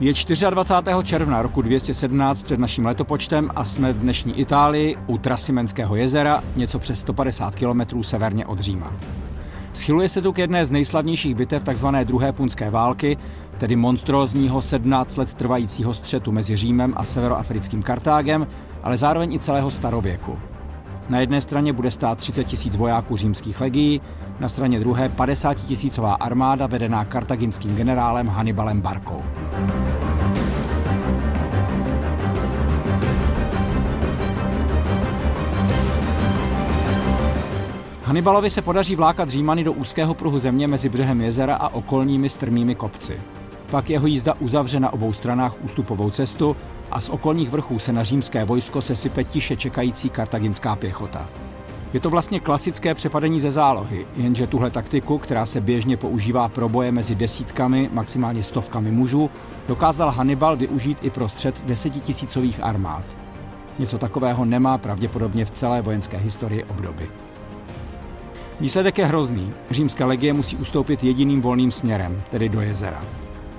Je 24. června roku 217 před naším letopočtem a jsme v dnešní Itálii u Trasimenského jezera, něco přes 150 km severně od Říma. Schyluje se tu k jedné z nejslavnějších bitev tzv. druhé punské války, tedy monstrózního 17 let trvajícího střetu mezi Římem a severoafrickým Kartágem, ale zároveň i celého starověku. Na jedné straně bude stát 30 tisíc vojáků římských legií, na straně druhé 50 tisícová armáda vedená kartaginským generálem Hannibalem Barkou. Hannibalovi se podaří vlákat Římany do úzkého pruhu země mezi břehem jezera a okolními strmými kopci. Pak jeho jízda uzavře na obou stranách ústupovou cestu a z okolních vrchů se na římské vojsko sesype tiše čekající kartaginská pěchota. Je to vlastně klasické přepadení ze zálohy, jenže tuhle taktiku, která se běžně používá pro boje mezi desítkami, maximálně stovkami mužů, dokázal Hannibal využít i pro střed desetitisícových armád. Něco takového nemá pravděpodobně v celé vojenské historii obdoby. Výsledek je hrozný. Římské legie musí ustoupit jediným volným směrem, tedy do jezera.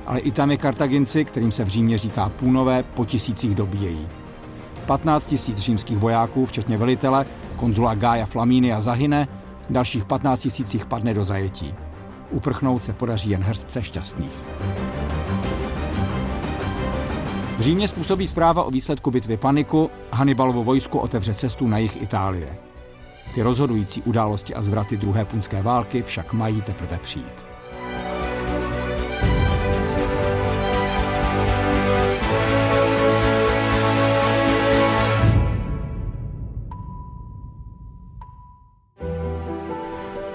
Ale i tam je Kartaginci, kterým se v Římě říká půnové, po tisících dobíjejí. 15 tisíc římských vojáků, včetně velitele, konzula Gája Flamínia zahyne, dalších 15 tisících padne do zajetí. Uprchnout se podaří jen hrstce šťastných. V Římě způsobí zpráva o výsledku bitvy paniku, Hannibalovo vojsku otevře cestu na jih Itálie. Ty rozhodující události a zvraty druhé punské války však mají teprve přijít.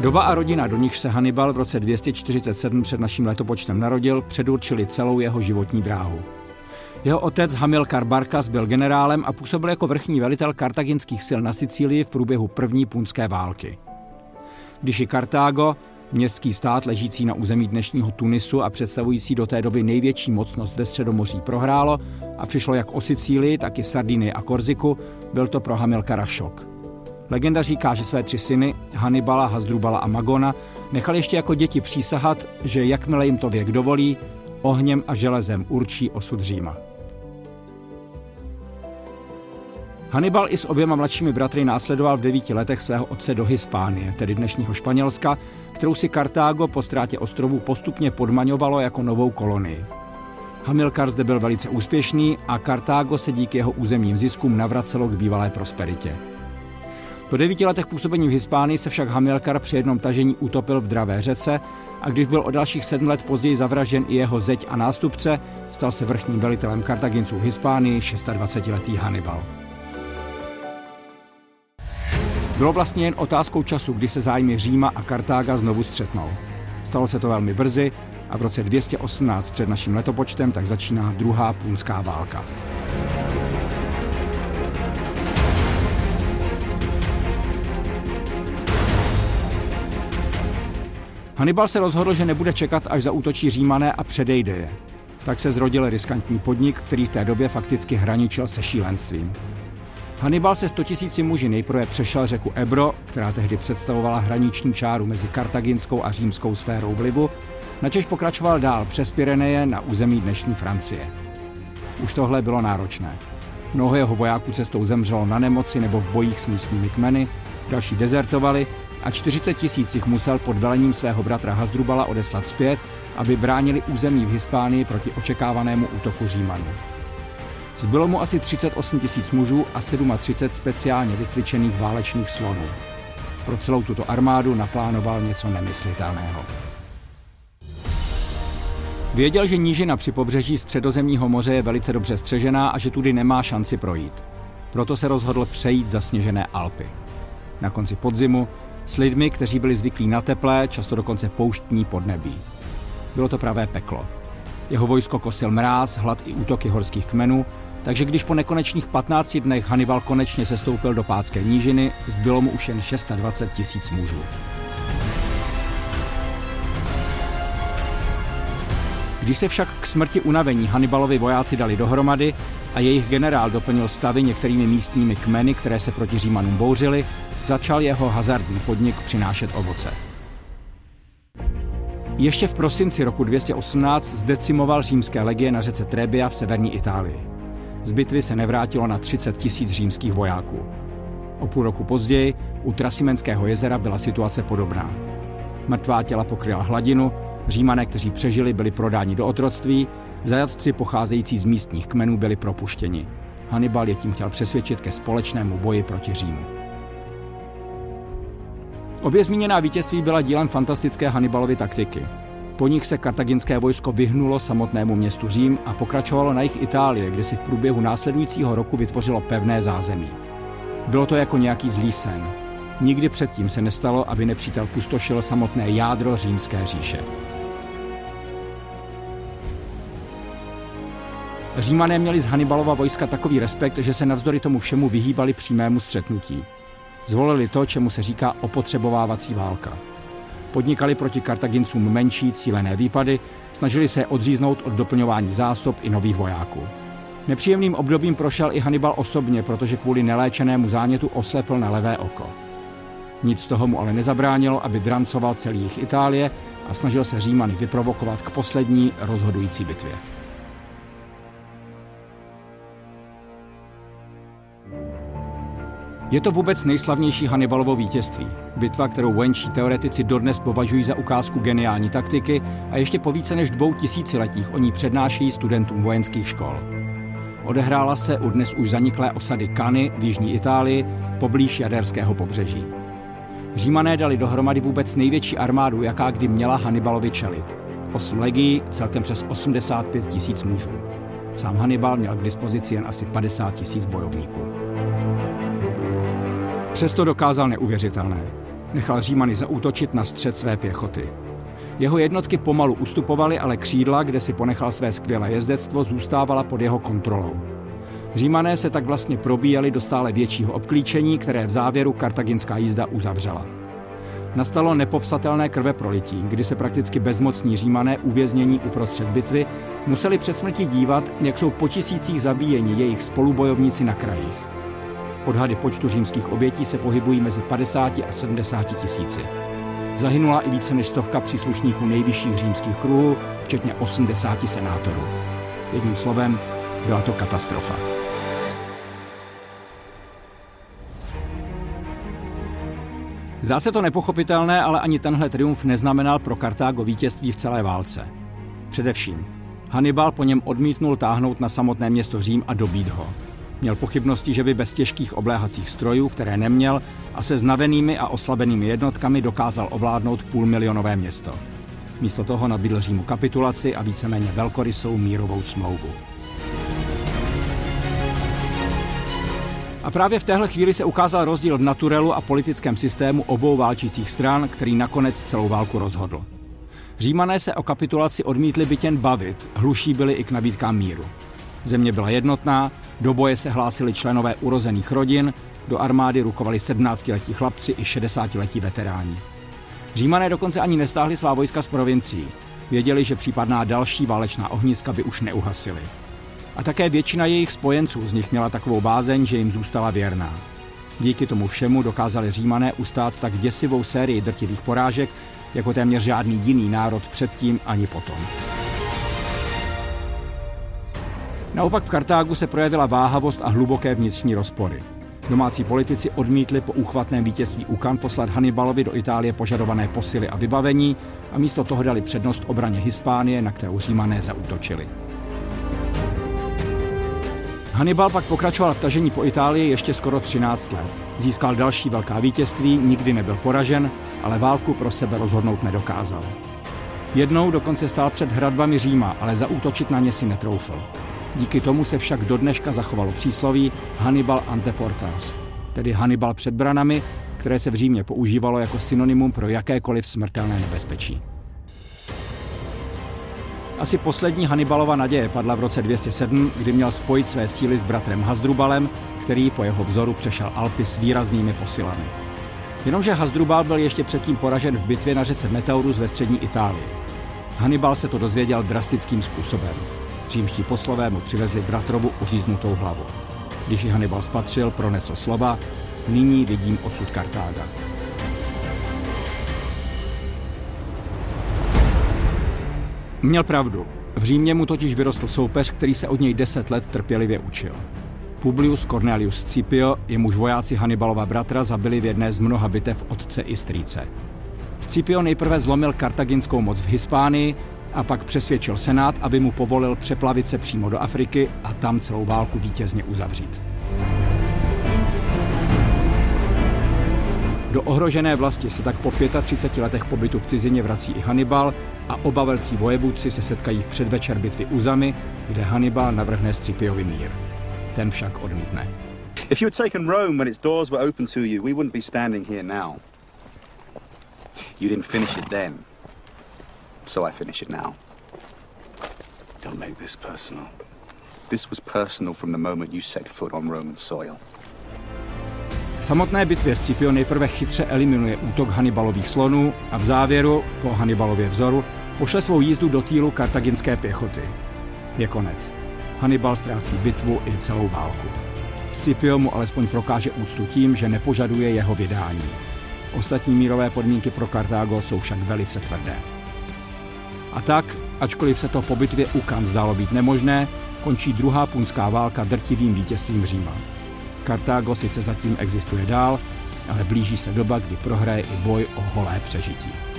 Doba a rodina, do nich se Hannibal v roce 247 před naším letopočtem narodil, předurčili celou jeho životní dráhu. Jeho otec Hamilkar Barkas byl generálem a působil jako vrchní velitel kartaginských sil na Sicílii v průběhu první punské války. Když i Kartágo, městský stát ležící na území dnešního Tunisu a představující do té doby největší mocnost ve Středomoří prohrálo a přišlo jak o Sicílii, tak i Sardiny a Korziku, byl to pro Hamilkara šok. Legenda říká, že své tři syny, Hannibala, Hazdrubala a Magona, nechal ještě jako děti přísahat, že jakmile jim to věk dovolí, ohněm a železem určí osud Říma. Hannibal i s oběma mladšími bratry následoval v devíti letech svého otce do Hispánie, tedy dnešního Španělska, kterou si Kartágo po ztrátě ostrovů postupně podmaňovalo jako novou kolonii. Hamilkar zde byl velice úspěšný a Kartágo se díky jeho územním ziskům navracelo k bývalé prosperitě. Po devíti letech působení v Hispánii se však Hamilkar při jednom tažení utopil v dravé řece a když byl o dalších sedm let později zavražděn i jeho zeď a nástupce, stal se vrchním velitelem Kartaginců v Hispánii 26-letý Hannibal. Bylo vlastně jen otázkou času, kdy se zájmy Říma a Kartága znovu střetnou. Stalo se to velmi brzy a v roce 218 před naším letopočtem tak začíná druhá punská válka. Hannibal se rozhodl, že nebude čekat, až zaútočí Římané a předejde je. Tak se zrodil riskantní podnik, který v té době fakticky hraničil se šílenstvím. Hannibal se 100 tisíci muži nejprve přešel řeku Ebro, která tehdy představovala hraniční čáru mezi kartaginskou a římskou sférou vlivu, načež pokračoval dál přes Pyreneje na území dnešní Francie. Už tohle bylo náročné. Mnoho jeho vojáků cestou zemřelo na nemoci nebo v bojích s místními kmeny, další dezertovali a 40 tisíc jich musel pod velením svého bratra Hazdrubala odeslat zpět, aby bránili území v Hispánii proti očekávanému útoku Římanů. Zbylo mu asi 38 tisíc mužů a 37 speciálně vycvičených válečných slonů. Pro celou tuto armádu naplánoval něco nemyslitelného. Věděl, že nížina při pobřeží středozemního moře je velice dobře střežená a že tudy nemá šanci projít. Proto se rozhodl přejít zasněžené Alpy. Na konci podzimu s lidmi, kteří byli zvyklí na teplé, často dokonce pouštní podnebí. Bylo to pravé peklo. Jeho vojsko kosil mráz, hlad i útoky horských kmenů, takže když po nekonečných 15 dnech Hannibal konečně sestoupil do Pátské nížiny, zbylo mu už jen 620 tisíc mužů. Když se však k smrti unavení Hannibalovi vojáci dali dohromady a jejich generál doplnil stavy některými místními kmeny, které se proti Římanům bouřily, začal jeho hazardní podnik přinášet ovoce. Ještě v prosinci roku 218 zdecimoval římské legie na řece Trebia v severní Itálii. Z bitvy se nevrátilo na 30 tisíc římských vojáků. O půl roku později u Trasimenského jezera byla situace podobná. Mrtvá těla pokryla hladinu, římané, kteří přežili, byli prodáni do otroctví, zajatci pocházející z místních kmenů byli propuštěni. Hannibal je tím chtěl přesvědčit ke společnému boji proti Římu. Obě zmíněná vítězství byla dílem fantastické Hannibalovy taktiky. Po nich se kartaginské vojsko vyhnulo samotnému městu Řím a pokračovalo na jich Itálie, kde si v průběhu následujícího roku vytvořilo pevné zázemí. Bylo to jako nějaký zlý sen. Nikdy předtím se nestalo, aby nepřítel pustošil samotné jádro římské říše. Římané měli z Hannibalova vojska takový respekt, že se navzdory tomu všemu vyhýbali přímému střetnutí. Zvolili to, čemu se říká opotřebovávací válka. Podnikali proti Kartagincům menší cílené výpady, snažili se odříznout od doplňování zásob i nových vojáků. Nepříjemným obdobím prošel i Hannibal osobně, protože kvůli neléčenému zánětu oslepl na levé oko. Nic z toho mu ale nezabránilo, aby drancoval celý jich Itálie a snažil se Římany vyprovokovat k poslední rozhodující bitvě. Je to vůbec nejslavnější Hannibalovo vítězství. Bitva, kterou vojenčí teoretici dodnes považují za ukázku geniální taktiky a ještě po více než dvou tisíciletích o ní přednášejí studentům vojenských škol. Odehrála se u dnes už zaniklé osady Kany v jižní Itálii poblíž jaderského pobřeží. Římané dali dohromady vůbec největší armádu, jaká kdy měla Hannibalovi čelit. Osm legií, celkem přes 85 tisíc mužů. Sám Hannibal měl k dispozici jen asi 50 tisíc bojovníků. Přesto dokázal neuvěřitelné. Nechal Římany zaútočit na střed své pěchoty. Jeho jednotky pomalu ustupovaly, ale křídla, kde si ponechal své skvělé jezdectvo, zůstávala pod jeho kontrolou. Římané se tak vlastně probíjeli do stále většího obklíčení, které v závěru kartaginská jízda uzavřela. Nastalo nepopsatelné krve prolití, kdy se prakticky bezmocní římané uvěznění uprostřed bitvy museli před smrti dívat, jak jsou po tisících zabíjení jejich spolubojovníci na krajích. Odhady počtu římských obětí se pohybují mezi 50 a 70 tisíci. Zahynula i více než stovka příslušníků nejvyšších římských kruhů, včetně 80 senátorů. Jedním slovem, byla to katastrofa. Zdá se to nepochopitelné, ale ani tenhle triumf neznamenal pro Kartágo vítězství v celé válce. Především, Hannibal po něm odmítnul táhnout na samotné město Řím a dobít ho. Měl pochybnosti, že by bez těžkých obléhacích strojů, které neměl, a se znavenými a oslabenými jednotkami dokázal ovládnout půlmilionové město. Místo toho nabídl Římu kapitulaci a víceméně velkorysou mírovou smlouvu. A právě v téhle chvíli se ukázal rozdíl v naturelu a politickém systému obou válčících stran, který nakonec celou válku rozhodl. Římané se o kapitulaci odmítli byt jen bavit, hluší byli i k nabídkám míru. Země byla jednotná, do boje se hlásili členové urozených rodin, do armády rukovali 17-letí chlapci i 60-letí veteráni. Římané dokonce ani nestáhli svá vojska z provincií. Věděli, že případná další válečná ohniska by už neuhasily. A také většina jejich spojenců z nich měla takovou bázeň, že jim zůstala věrná. Díky tomu všemu dokázali Římané ustát tak děsivou sérii drtivých porážek, jako téměř žádný jiný národ předtím ani potom. Naopak v Kartágu se projevila váhavost a hluboké vnitřní rozpory. Domácí politici odmítli po úchvatném vítězství Ukan poslat Hannibalovi do Itálie požadované posily a vybavení a místo toho dali přednost obraně Hispánie, na kterou římané zaútočili. Hannibal pak pokračoval v tažení po Itálii ještě skoro 13 let. Získal další velká vítězství, nikdy nebyl poražen, ale válku pro sebe rozhodnout nedokázal. Jednou dokonce stál před hradbami Říma, ale zaútočit na ně si netroufl. Díky tomu se však do dneška zachovalo přísloví Hannibal anteportas, tedy Hannibal před branami, které se v Římě používalo jako synonymum pro jakékoliv smrtelné nebezpečí. Asi poslední Hannibalova naděje padla v roce 207, kdy měl spojit své síly s bratrem Hasdrubalem, který po jeho vzoru přešel Alpy s výraznými posilami. Jenomže Hasdrubal byl ještě předtím poražen v bitvě na řece Metaurus ve střední Itálii. Hannibal se to dozvěděl drastickým způsobem. Římští poslové mu přivezli bratrovu uříznutou hlavu. Když ji Hannibal spatřil, pronesl slova, nyní vidím osud Kartága. Měl pravdu. V Římě mu totiž vyrostl soupeř, který se od něj deset let trpělivě učil. Publius Cornelius Scipio, jemuž vojáci Hannibalova bratra zabili v jedné z mnoha bitev otce i strýce. Scipio nejprve zlomil kartaginskou moc v Hispánii a pak přesvědčil Senát, aby mu povolil přeplavit se přímo do Afriky a tam celou válku vítězně uzavřít. Do ohrožené vlasti se tak po 35 letech pobytu v cizině vrací i Hannibal a oba velcí vojevůdci se setkají v předvečer bitvy u Zamy, kde Hannibal navrhne Scipiovi mír. Ten však odmítne. If you had taken Rome when its doors were open to you, we wouldn't be standing here now. You didn't finish it then, so I finish it now. Don't make this personal. This was personal from the moment you set foot on Roman soil. V samotné bitvě Scipio nejprve chytře eliminuje útok Hannibalových slonů a v závěru, po Hannibalově vzoru, pošle svou jízdu do týlu kartaginské pěchoty. Je konec. Hannibal ztrácí bitvu i celou válku. Scipio mu alespoň prokáže úctu tím, že nepožaduje jeho vydání. Ostatní mírové podmínky pro Kartágo jsou však velice tvrdé. A tak, ačkoliv se to po bitvě u Kan zdálo být nemožné, končí druhá punská válka drtivým vítězstvím Říma. Kartágo sice zatím existuje dál, ale blíží se doba, kdy prohraje i boj o holé přežití.